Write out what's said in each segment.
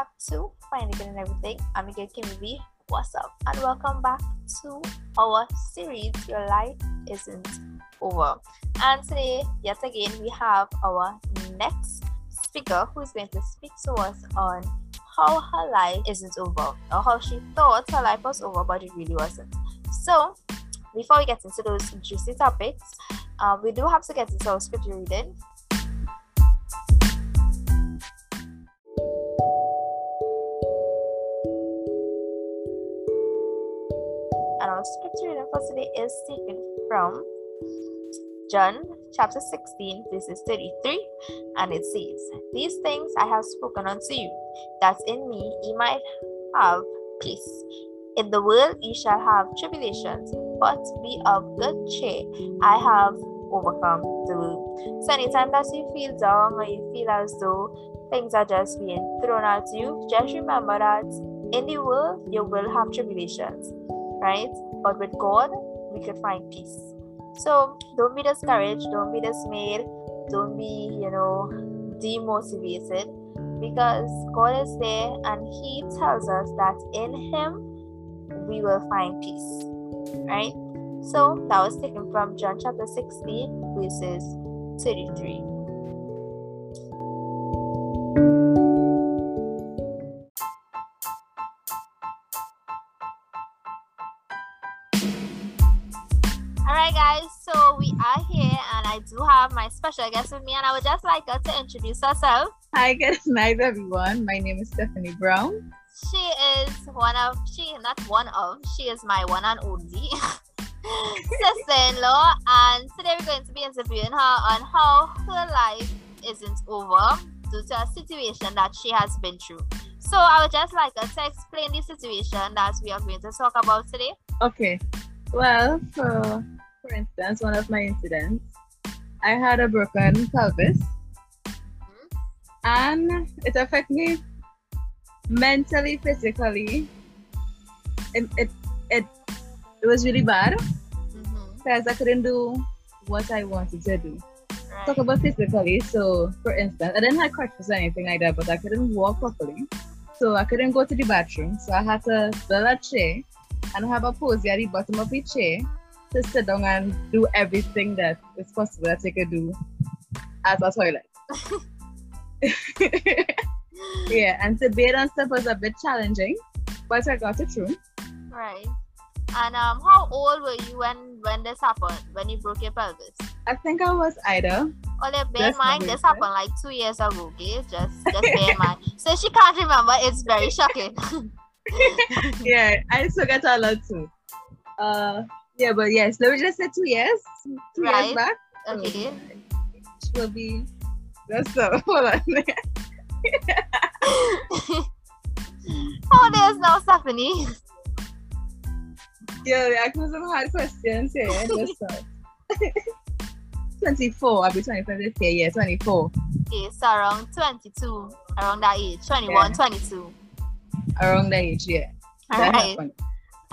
back to Find Again and Everything. I'm Miguel Kimmy What's up? And welcome back to our series, Your Life Isn't Over. And today, yet again, we have our next speaker who's going to speak to us on how her life isn't over or how she thought her life was over, but it really wasn't. So, before we get into those juicy topics, uh, we do have to get into our scripture reading. Scripture reading today is taken from John chapter 16, verses 33, and it says, These things I have spoken unto you, that in me ye might have peace. In the world ye shall have tribulations, but be of good cheer. I have overcome the world. So anytime that you feel down or you feel as though things are just being thrown at you, just remember that in the world you will have tribulations, right? But with God, we could find peace. So don't be discouraged, don't be dismayed, don't be, you know, demotivated because God is there and He tells us that in Him we will find peace. Right? So that was taken from John chapter 16, verses 33. Special guest with me, and I would just like her to introduce herself. Hi, good night, everyone. My name is Stephanie Brown. She is one of, she not one of, she is my one and only sister-in-law, and today we're going to be interviewing her on how her life isn't over due to a situation that she has been through. So I would just like her to explain the situation that we are going to talk about today. Okay. Well, for for instance, one of my incidents I had a broken pelvis, and it affected me mentally, physically. It it it, it was really bad because mm-hmm. I couldn't do what I wanted to do. Right. Talk about physically. So, for instance, I didn't have crutches or anything like that, but I couldn't walk properly. So I couldn't go to the bathroom. So I had to build a chair and have a pose at the bottom of the chair to sit down and do everything that is possible that you could do as a toilet. yeah, and to bathe and stuff was a bit challenging, but I got it through. Right. And um, how old were you when when this happened? When you broke your pelvis? I think I was either. Well, oh, bear in mind this happened like two years ago. Okay, just just bear in mind. So she can't remember. It's very shocking. yeah, I still get a lot too. Uh, yeah, but yes, let me just say two years. Two right. years back. Okay. So will be that's so hold on. How old is now Stephanie? Yeah, they ask me some hard questions here. Let's start. 24, I'll be 25 this year, yeah, 24. Okay, so around 22, around that age, 21, yeah. 22. Around that age, yeah. All right.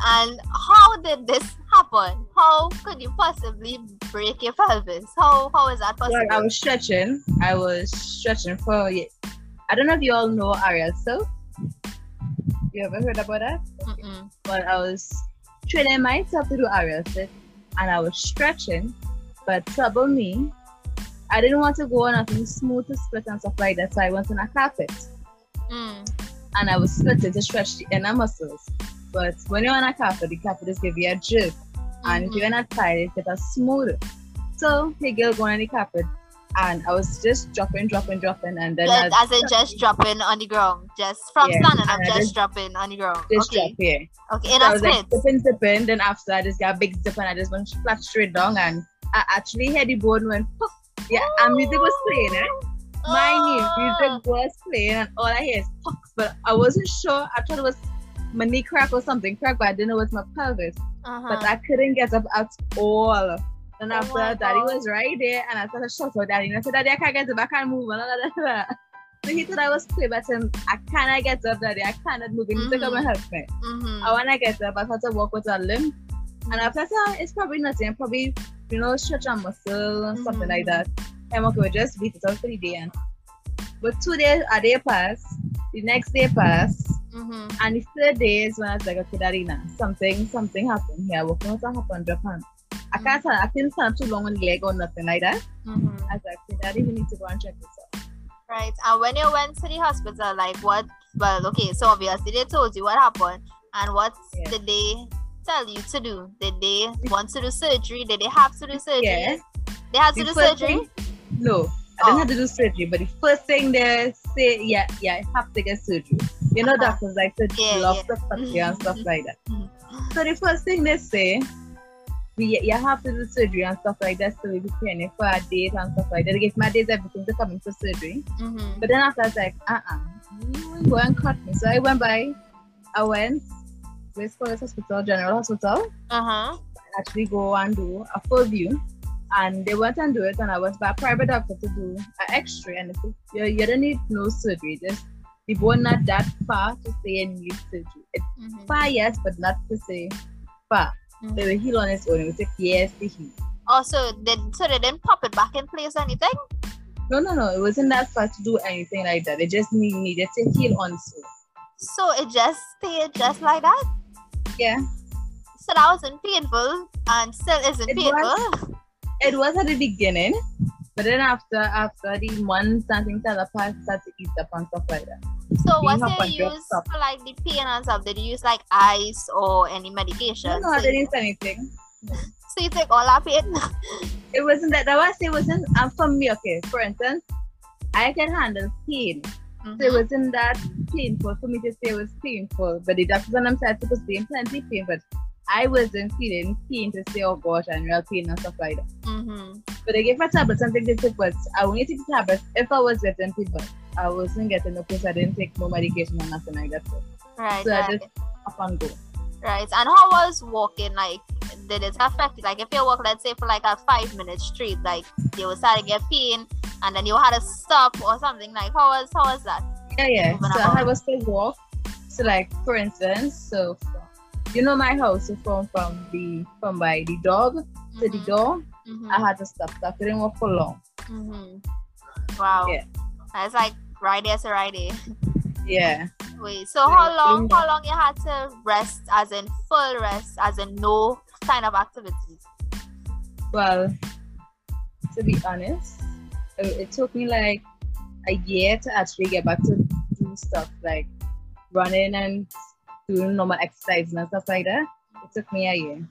And how did this happen? How could you possibly break your pelvis? How how is that possible? Well, I was stretching. I was stretching for I don't know if you all know Ariel So, You ever heard about that? Mm-mm. But I was training myself to do Ariel sit, and I was stretching. But trouble me, I didn't want to go on nothing smooth to split and stuff like that, so I went on a carpet. Mm. And I was splitting to stretch the inner muscles. But when you're on a carpet, the carpet just give you a jerk. Mm-hmm. And if you're not tired, it gets a smooth. So the girl going on the carpet and I was just dropping, dropping, dropping, and then just, as in just dropping on the ground, just from yeah, standing up, just, just, dropping on the ground. Just okay. drop, yeah. Okay, in so I was like zipping, zipping. Then after I just got a big zip and I just went flat straight down, and I actually had the board went. Poof. Yeah, and music was playing, eh? My music was playing, and all I hear is poof. But I wasn't sure. I thought it was my knee crack or something crack, but I didn't know it was my pelvis. Uh-huh. But I couldn't get up at all. And oh after daddy God. was right there and I started shout out daddy. And I said, Daddy, I can't get up, I can't move. So he thought I was play, but um, I cannot get up, daddy. I cannot move. You need to come and help me. Mm-hmm. I wanna get up, I had to walk with a limp. And after that, it's probably nothing. Probably, you know, stretch a muscle mm-hmm. something like mm-hmm. that. And okay, we just beat it out for the day. And, but two days a day passed the next day passed. Mm-hmm. And the third day is when I was like, okay, Daddy, nah, something, something happened here. What was happened, Japan? I can't stand, I can't stand too long on the leg or nothing like that. Mm-hmm. I was like, okay, Daddy, we need to go and check this out. Right. And when you went to the hospital, like what? Well, okay. So obviously they told you what happened, and what Yeah. did they tell you to do? Did they want to do surgery? Did they have to do surgery? Yeah. They had to The do surgery. thing- no, I Oh. didn't have to do surgery, but the first thing they say, yeah, yeah, I have to get surgery. You know, Uh-huh. doctors like to Yeah, love yeah. cut you and stuff like that. Mhm. So the first thing they say, we, you have to do surgery and stuff like that, so we you for a date and stuff like that. They give my days everything to come in for surgery. Mm-hmm. But then after I was like, uh-uh, you go and cut me. So I went by, I went, West Forest Hospital, General Hospital, Uh huh. actually go and do a full view. And they went and do it, and I went by a private doctor to do an X-ray, and they said, you, you don't need no surgery. Just the bone not that far to say you need surgery. It's Mm-hmm. far, yes, but not to say far. They will heal on its own. It will take years to heal. Also, did so they didn't pop it back in place or anything? No, no, no. It wasn't that far to do anything like that. It just need, needed to heal on its own. So it just stayed just like that. Yeah. So that wasn't painful, and still isn't It painful. It was at the beginning, but then after after the months and things that passed, started to eat up and stuff like that. So Being what up you use stuff. for like the pain and stuff? Did you use like ice or any medication? No, no, I didn't say anything. so you take all that pain? It wasn't that. That was it wasn't. And for me, okay. For instance, I can handle pain. So it Mhm. wasn't that painful for me to say it was painful. But the doctors on them said it was being plenty pain, but I wasn't feeling pain to say, oh gosh, I'm real pain and stuff like that. Mhm. But they gave me tablets and take the tip, but I only take the tablets if I was getting pain, I wasn't getting pain, so I didn't take no medication or nothing like that. So, Right, so I just up and go. right. And how was walking? Like, did it affect you? Like, if you walk, let's say for like a five minute street, like you were start to get pain, and then you had to stop or something. Like, how was how was that? Yeah, yeah. So about. I was to walk. So like for instance, so you know my house is from from the from by the dog to the Mhm, door. mhm, I had to stop. So I couldn't walk for long. mhm. Wow. Yeah. It's like right there to right there. Yeah. Wait, so how long? How long you had to rest, as in full rest, as in no kind of activities? Well, to be honest, it, it took me like a year to actually get back to do stuff like running and doing normal exercise and stuff like that. It took me a year.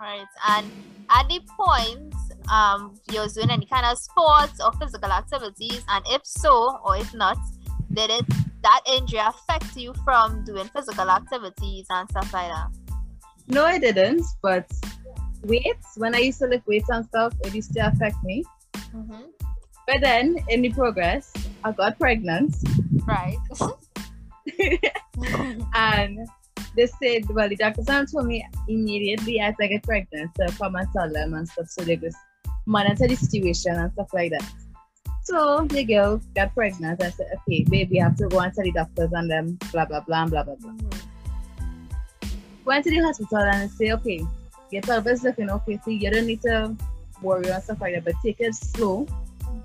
Right, and at the point, um, you're doing any kind of sports or physical activities, and if so, or if not, did it that injury affect you from doing physical activities and stuff like that? No, I didn't. But weights, when I used to lift weights and stuff, it used to affect me. Mm-hmm. But then in the progress, I got pregnant Right. and they said, well, the doctors told me immediately as I get pregnant to come and tell them and stuff. So they just monitor the situation and stuff like that. So the girl got pregnant and said, okay, baby, you have to go and tell the doctors and them, blah, blah, blah, blah, blah, blah. Went to the hospital and say, okay, your pelvis looking okay, so you don't need to worry and stuff like that, but take it slow.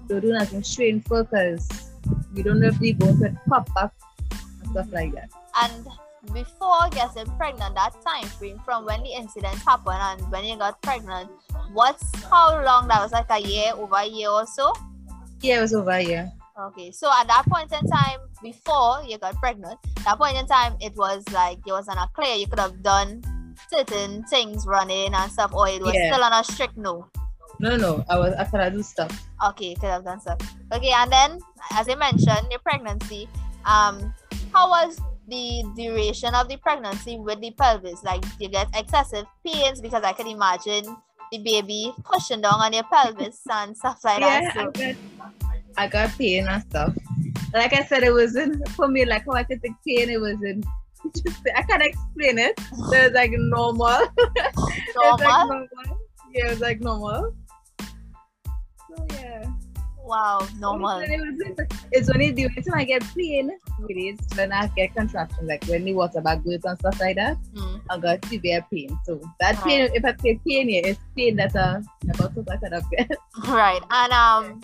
Don't do nothing strainful because you don't know if the bone could pop up and stuff like that. And before getting pregnant, that time frame from when the incident happened and when you got pregnant, what's how long that was like a year, over a year or so? Yeah, it was over a year. Okay, so at that point in time, before you got pregnant, that point in time, it was like you was on a clear. You could have done certain things running and stuff, or it was Yeah. still on a strict no. No, no, I was I could have done stuff. Okay, you could have done stuff. Okay, and then as I mentioned, your pregnancy. Um, how was the duration of the pregnancy with the pelvis? Like, you get excessive pains because I can imagine the baby pushing down on your pelvis and stuff like yeah, that. So, I got I got pain and stuff. Like I said, it wasn't for me like how I could take pain, it wasn't just I can't explain it. So it was like normal. It was like normal. normal. Yeah, it was like normal. So yeah. Wow, normal. It it's only time I get pain is when I get contractions, like when the water bag goes and stuff like that. Mm. I got severe pain. So that pain, if I say pain here, it's pain that uh about to of get. Right. And um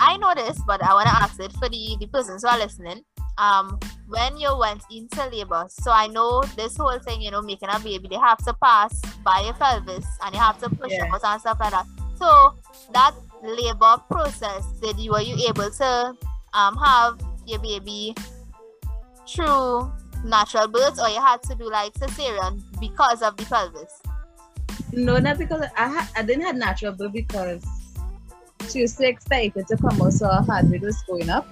I know this, but I wanna ask it for the, the persons who are listening. um when you went into labor so i know this whole thing you know making a baby they have to pass by your pelvis and you have to push Yeah. out and stuff like that so that labor process did you were you able to um have your baby through natural birth or you had to do like cesarean because of the pelvis? No, not because I ha- I didn't have natural birth because she was so excited to come out, so her heart rate was going up.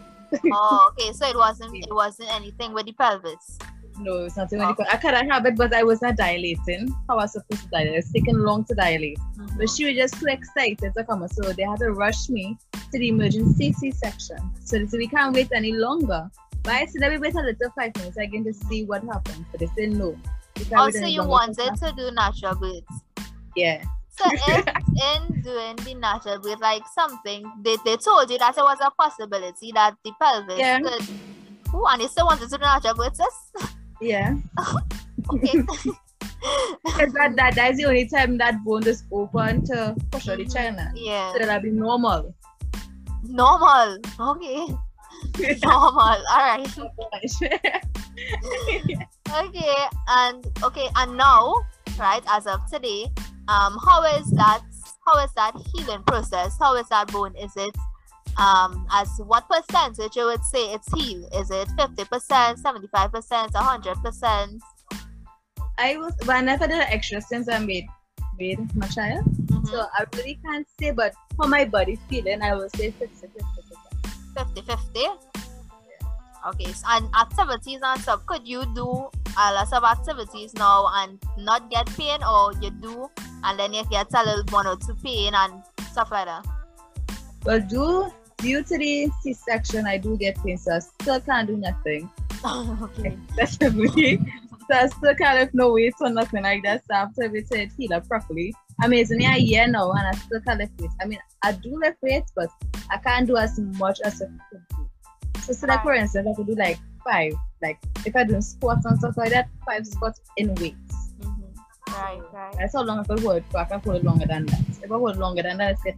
oh okay. So it wasn't it wasn't anything with the pelvis No, it's not even ah. because I couldn't have it, but I was not dilating. How I was supposed to dilate? It's taking long to dilate. Mm-hmm. But she was just too excited to come so they had to rush me to the emergency C-section. So they said we can't wait any longer. But I said let me wait a little five minutes again to see what happens. But they said no. we can't oh, wait also any you wanted to do natural birth Yeah. So if in doing the natural birth, like something they, they told you that it was a possibility that the pelvis Yeah. could Ooh, and you still wanted to do natural birth, sis? Yeah. Okay. Because that, that that's the only time that bone is open to push out the China. yeah. So that'll be normal. Normal. Okay. Normal. Alright. Okay. And okay, and now, right, as of today, um, how is that how is that healing process? How is that bone? Is it um as what percentage you would say it's healed? Is it 50%, 75%, 100%? I was but I never did an extra since I made made my child. Mhm. So I really can't say but for my body feeling I will say 50 50 50 okay so, and activities and stuff could you do a lot of activities now and not get pain or you do and then you get a little one or two pain and stuff like that But due due to the C section I do get pain so I still can't do nothing. okay Excessively. so I still kind of no weight or nothing like that. So after we said heal up properly. I mean it's only a year now and I still can't lift weights. I mean I do lift weights but I can't do as much as I could do. So, so like for instance I could do like five. Like if I do squats and stuff like that, five squats in weights. Mhm. right right That's how long I could hold for. I can hold it longer than that. If I hold longer than that, it's get.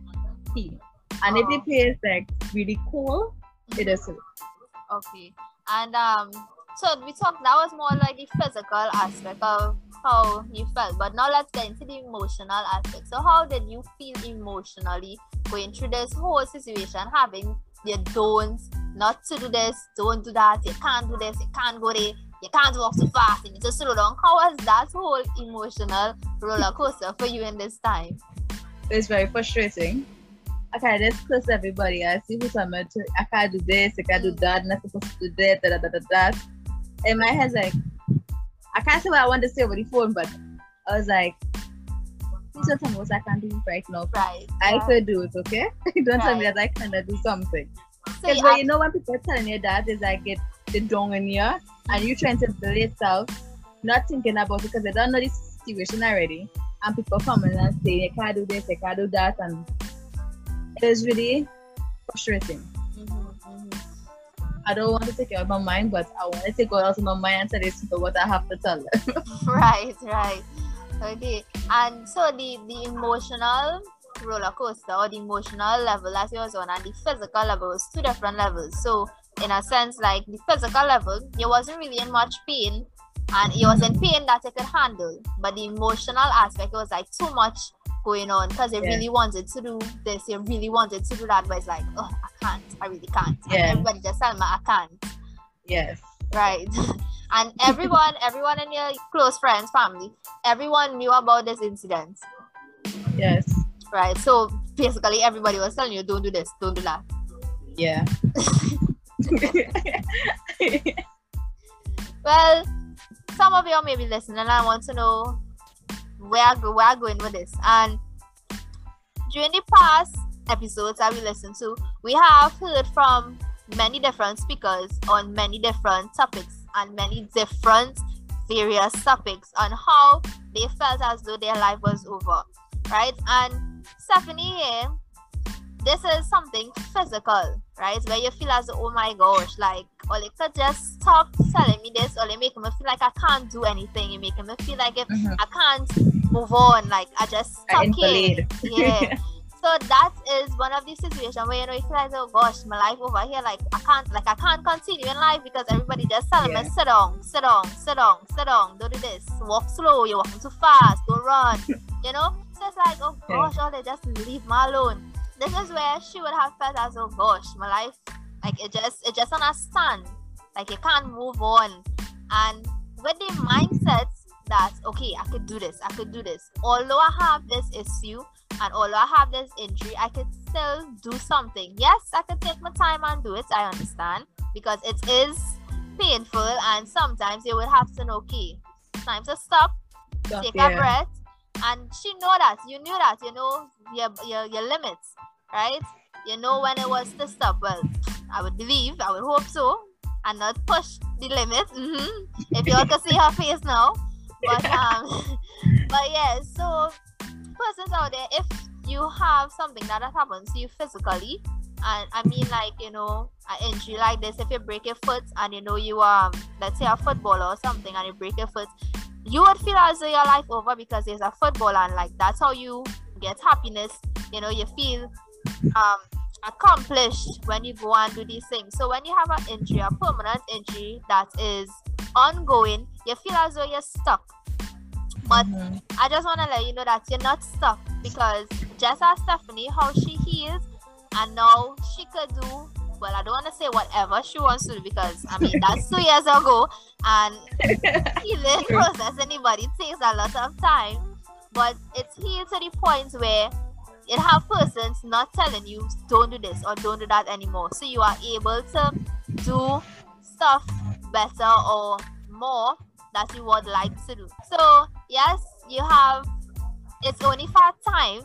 And if Oh. it feels like really cool, it is. okay and um so we talked that was more like the physical aspect of how you felt but now let's get into the emotional aspect so how did you feel emotionally going through this whole situation having you don'ts, not to do this don't do that you can't do this you can't go there you can't walk too fast you need to slow down how was that whole emotional roller coaster for you in this time It's very frustrating. I can't curse everybody. I see who's I'm to, I can't do this, I can't do that, not supposed to do that, da, da, da, da, that. And my head's like, I can't say what I want to say over the phone, but I was like, please don't tell me what I can do right now. right I yeah. could do it, okay? don't tell me that I cannot do something. Because you when you know when people are telling you that is like get the down in you and you trying to build yourself, not thinking about it because they don't know this situation already. And people coming and say, you can't do this, you can't do that and it is really frustrating. I don't want to take it out of my mind, but I want to take it out of my mind and tell these people what I have to tell them. right right. Okay. And so the the emotional roller coaster or the emotional level as you was on and the physical level was two different levels. So in a sense like the physical level you wasn't really in much pain and it was in pain that you could handle but the emotional aspect was like too much going on because they Yeah. really wanted to do this they really wanted to do that but it's like oh i can't i really can't And Yeah. everybody just tell me i can't yes. right and everyone everyone in your close friends family everyone knew about this incident Yes. right so basically everybody was telling you don't do this don't do that Yeah. well some of you may be listening and i want to know where where I'm going with this? And during the past episodes that we listened to we have heard from many different speakers on many different topics and many different various topics on how they felt as though their life was over right? And stephanie here this is something physical right where you feel as oh my gosh like could just stop telling me this or they make me feel like i can't do anything you making me feel like if Mhm. i can't move on like i just stuck invalid. yeah So that is one of these situations where you know you feel like, oh gosh, my life over here, like I can't, like I can't continue in life because everybody just telling yeah. me sit down, sit down, sit down, sit down, don't do this, walk slow, you're walking too fast, don't run, you know. So it's like, oh gosh, yeah. oh they just leave me alone. This is where she would have felt as, oh gosh, my life, like it just, it just understand, like you can't move on, and with the mindset that okay, I could do this, I could do this. Although I have this issue and although I have this injury, I could still do something. Yes, I could take my time and do it. I understand because it is painful and sometimes you will have to know okay, time to stop, stop take yeah. a breath. And she know that, you knew that, you know your, your your limits, right? You know when it was to stop. Well, I would believe, I would hope so, and not push the limit. Mm-hmm. If you all can see her face now, but um, but yeah. So persons out there, if you have something that has happened to you physically, and I mean like you know an injury like this, if you break your foot and you know you um let's say a footballer or something and you break your foot, you would feel as though your life over because there's a football and like that's how you get happiness. You know, you feel um accomplished when you go and do these things. So when you have an injury, a permanent injury that is ongoing, you feel as though you're stuck. But mm-hmm. I just want to let you know that you're not stuck because just as Stephanie, how she heals, and now she could do well, I don't want to say whatever she wants to do because I mean that's two years ago, and healing process anybody takes a lot of time. But it's here to the point where it have persons not telling you don't do this or don't do that anymore. So you are able to do stuff better or more that you would like to do. So yes, you have it's only for time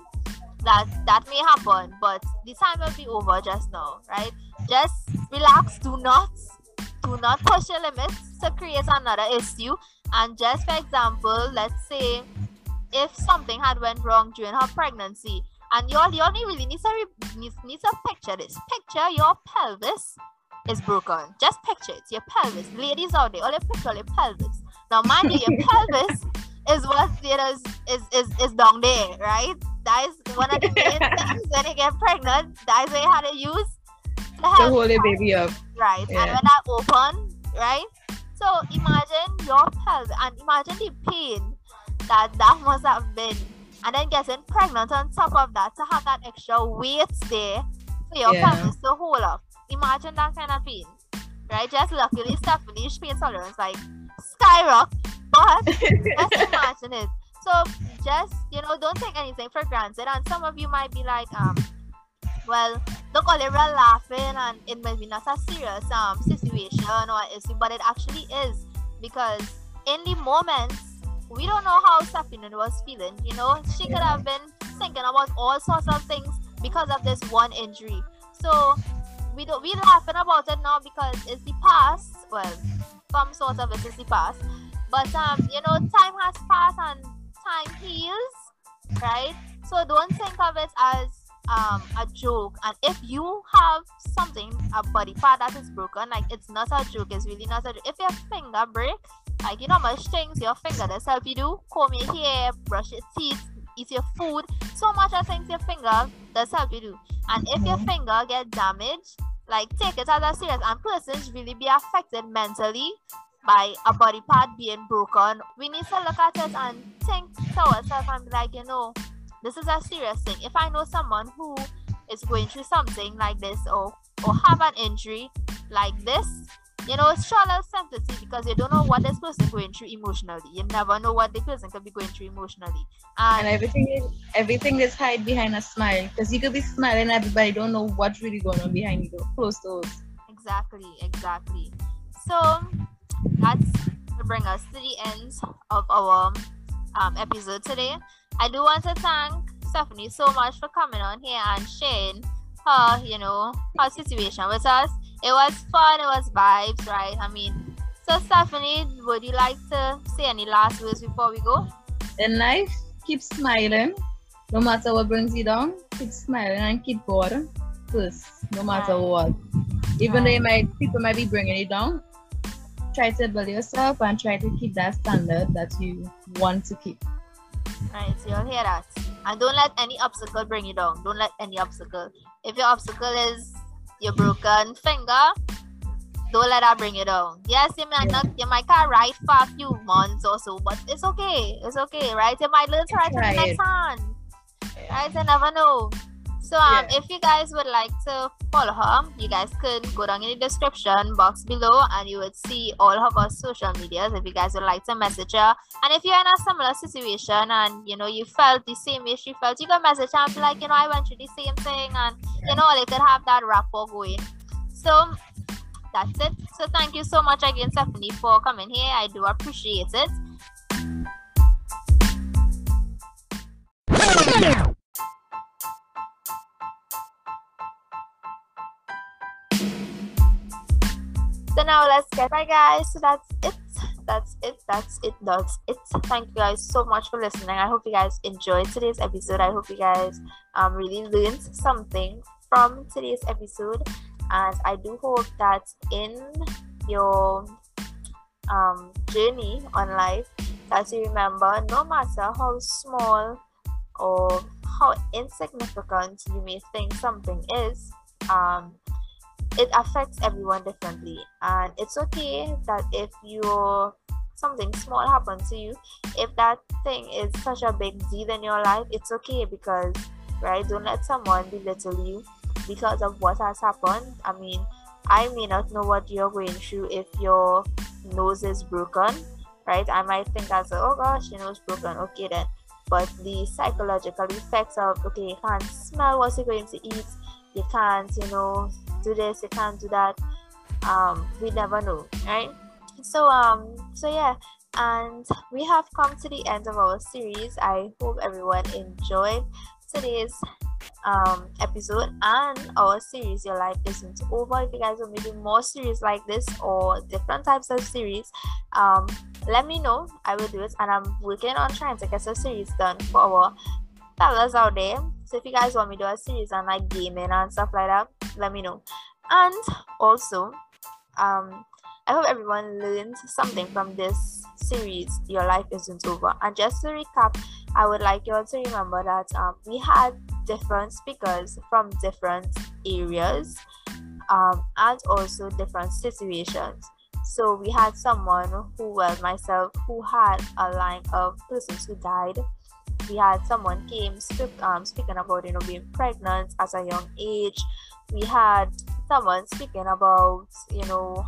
that that may happen, but the time will be over just now, right? Just relax, do not do not push your limits to create another issue. And just for example, let's say if something had went wrong during her pregnancy and you all, you only really need to, need, need to picture this. Picture your pelvis is broken. Just picture it. Your pelvis. Ladies out there, only picture your pelvis. Now, mind you, your pelvis is what know, is, is, is, is down there, right? That is one of the main things when you get pregnant. That is what you had to use to, to hold your baby up. Right. Yeah. And when I open, right? So imagine your pelvis and imagine the pain that that must have been and then getting pregnant on top of that to have that extra weight there for your yeah. pelvis to hold up. Imagine that kind of pain. Right? Just luckily Stephanie's pain tolerance like skyrocket. But just imagine it. So just you know, don't take anything for granted. And some of you might be like, um, well, look all real laughing and it may be not a serious um situation or issue, but it actually is because in the moment we don't know how Stephanie was feeling. You know, she could have been thinking about all sorts of things because of this one injury. So we don't we laughing about it now because it's the past. Well, some sort of it is the past. But um, you know, time has passed and time heals, right? So don't think of it as um a joke. And if you have something, a body part that is broken, like it's not a joke, it's really not a joke. If your finger breaks like you know much things your finger does help you do. Comb your hair, brush your teeth, eat your food. So much of things your finger does help you do. And if your mm-hmm. finger get damaged, like take it as a serious and persons really be affected mentally by a body part being broken. We need to look at it and think to ourselves and be like, you know, this is a serious thing. If I know someone who is going through something like this or or have an injury like this, you know, it's little sympathy because you don't know what this person going through emotionally. You never know what the person could be going through emotionally. And, and everything is everything is hide behind a smile because you could be smiling, at everybody don't know what's really going on behind you. Close doors. Exactly, exactly. So that's to bring us to the end of our um, episode today. I do want to thank Stephanie so much for coming on here and sharing her, you know, her situation with us it was fun, it was vibes, right? I mean, so Stephanie, would you like to say any last words before we go? In life, keep smiling. No matter what brings you down, keep smiling and keep going first, no matter right. what. Even right. though might people might be bringing you down, try to build yourself and try to keep that standard that you want to keep. Right, so you'll hear that. And don't let any obstacle bring you down. Don't let any obstacle. If your obstacle is your broken finger, don't let that bring you down. Yes, you might not you might can't ride for a few months or so, but it's okay. It's okay, right? You might learn to ride for the next hand. Right? You never know. So um, yeah. if you guys would like to follow her, you guys could go down in the description box below and you would see all of our social medias if you guys would like to message her. And if you're in a similar situation and you know you felt the same way she felt, you can message her and be like, you know, I went through the same thing and you know they could have that rapport going. So that's it. So thank you so much again, Stephanie, for coming here. I do appreciate it. Now let's get right guys. So that's it. That's it. That's it. That's it. Thank you guys so much for listening. I hope you guys enjoyed today's episode. I hope you guys um really learned something from today's episode. And I do hope that in your um journey on life that you remember no matter how small or how insignificant you may think something is, um it affects everyone differently. And it's okay that if you something small happens to you if that thing is such a big deal in your life it's okay because right don't let someone belittle you because of what has happened. I mean i may not know what you're going through if your nose is broken right? I might think as oh gosh your nose broken okay then. But the psychological effects of okay you can't smell what you're going to eat you can't you know do this, you can't do that. Um, we never know, right? So um, so yeah, and we have come to the end of our series. I hope everyone enjoyed today's um episode and our series your life isn't over if you guys want me to do more series like this or different types of series um let me know i will do it and i'm working on trying to get a series done for our fellas out there so if you guys want me to do a series on like gaming and stuff like that let me know. And also, um, I hope everyone learned something from this series. Your life isn't over. And just to recap, I would like you all to remember that um, we had different speakers from different areas um, and also different situations. So we had someone who, well, myself, who had a line of persons who died. We had someone came speak, um, speaking about you know being pregnant at a young age. We had someone speaking about you know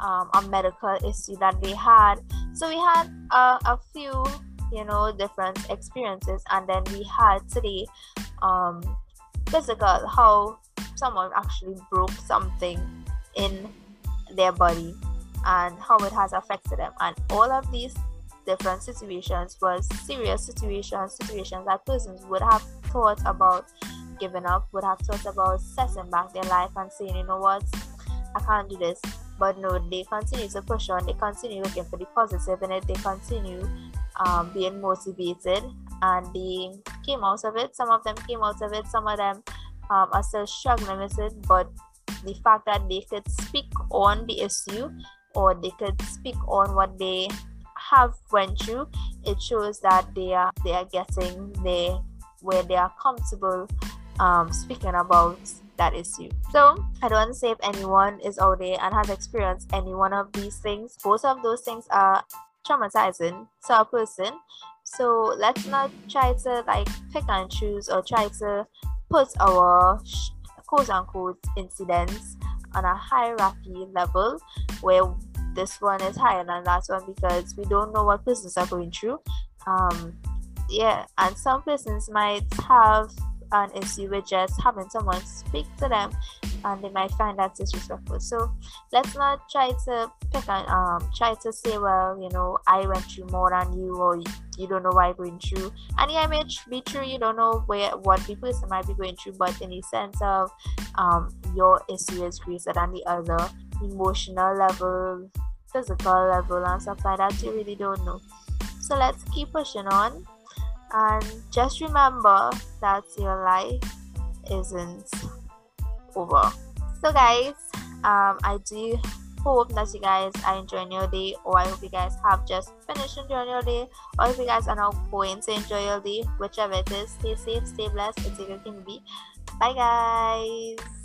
um, a medical issue that they had. So we had a, a few you know different experiences. And then we had today um physical how someone actually broke something in their body and how it has affected them. And all of these different situations was serious situations situations that persons would have thought about given up, would have thought about setting back their life and saying, you know what, I can't do this. But no, they continue to push on, they continue looking for the positive in it, they continue um, being motivated and they came out of it. Some of them came out of it, some of them um, are still struggling with it, but the fact that they could speak on the issue or they could speak on what they have went through, it shows that they are they are getting there where they are comfortable um, speaking about that issue. So I don't want to say if anyone is out there and has experienced any one of these things. Both of those things are traumatizing to a person. So let's not try to like pick and choose or try to put our quote unquote incidents on a hierarchy level where this one is higher than that one because we don't know what persons are going through. Um, yeah, and some persons might have an issue with just having someone speak to them and they might find that disrespectful. So let's not try to pick and um try to say well you know i went through more than you or you don't know what i'm going through. And yeah it may be true you don't know where what person might be going through but in the sense of um your issue is greater than the other. Emotional level physical level and stuff like that you really don't know so let's keep pushing on and just remember that your life isn't over. So, guys, um, I do hope that you guys are enjoying your day, or I hope you guys have just finished enjoying your day, or if you guys are now going to enjoy your day, whichever it is. Stay safe, stay blessed, care can be. Bye, guys.